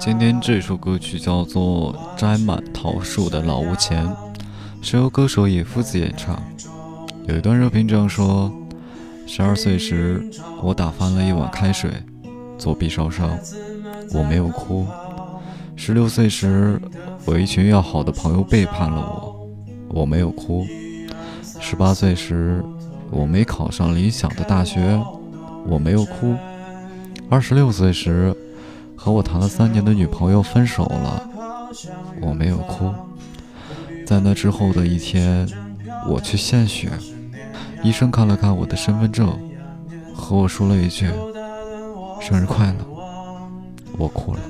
今天这首歌曲叫做《摘满桃树的老屋前》，是由歌手野夫子演唱。有一段热评这样说：十二岁时，我打翻了一碗开水，左臂烧伤，我没有哭；十六岁时，我一群要好的朋友背叛了我，我没有哭；十八岁时，我没考上理想的大学，我没有哭；二十六岁时，和我谈了三年的女朋友分手了，我没有哭。在那之后的一天，我去献血，医生看了看我的身份证，和我说了一句“生日快乐”，我哭了。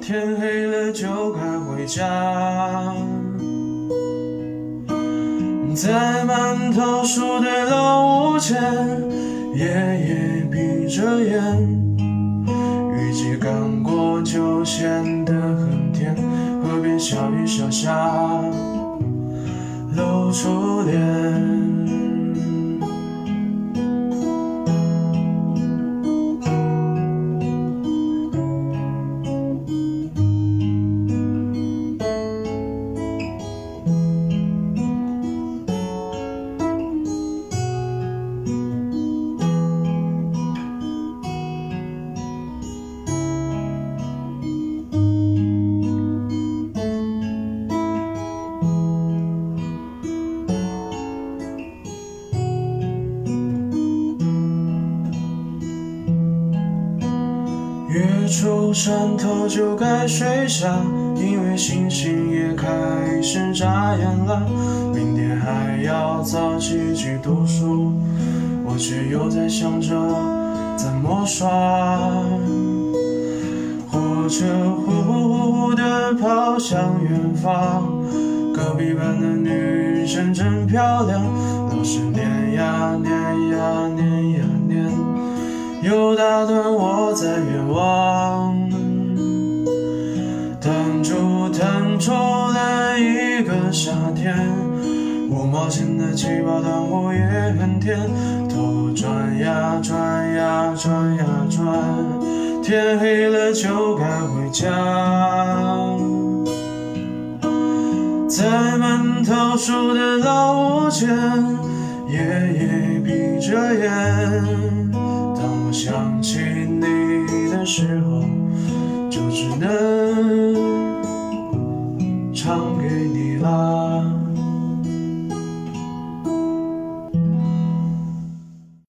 天黑了就该回家，在满桃树的老屋前，爷爷闭着眼，雨季刚过就显得很甜，河边小鱼小虾露出脸。出山头就该睡下，因为星星也开始眨眼了。明天还要早起去读书，我却又在想着怎么耍。火车呼呼呼地跑向远方，隔壁班的女生真漂亮，老师念呀念呀念呀念。又打断我天，五毛钱的气泡糖果也很甜，头转呀转呀转呀转，天黑了就该回家，在满桃树的老屋前，爷爷闭着眼。当我想起你的时候，就只能唱给你啦。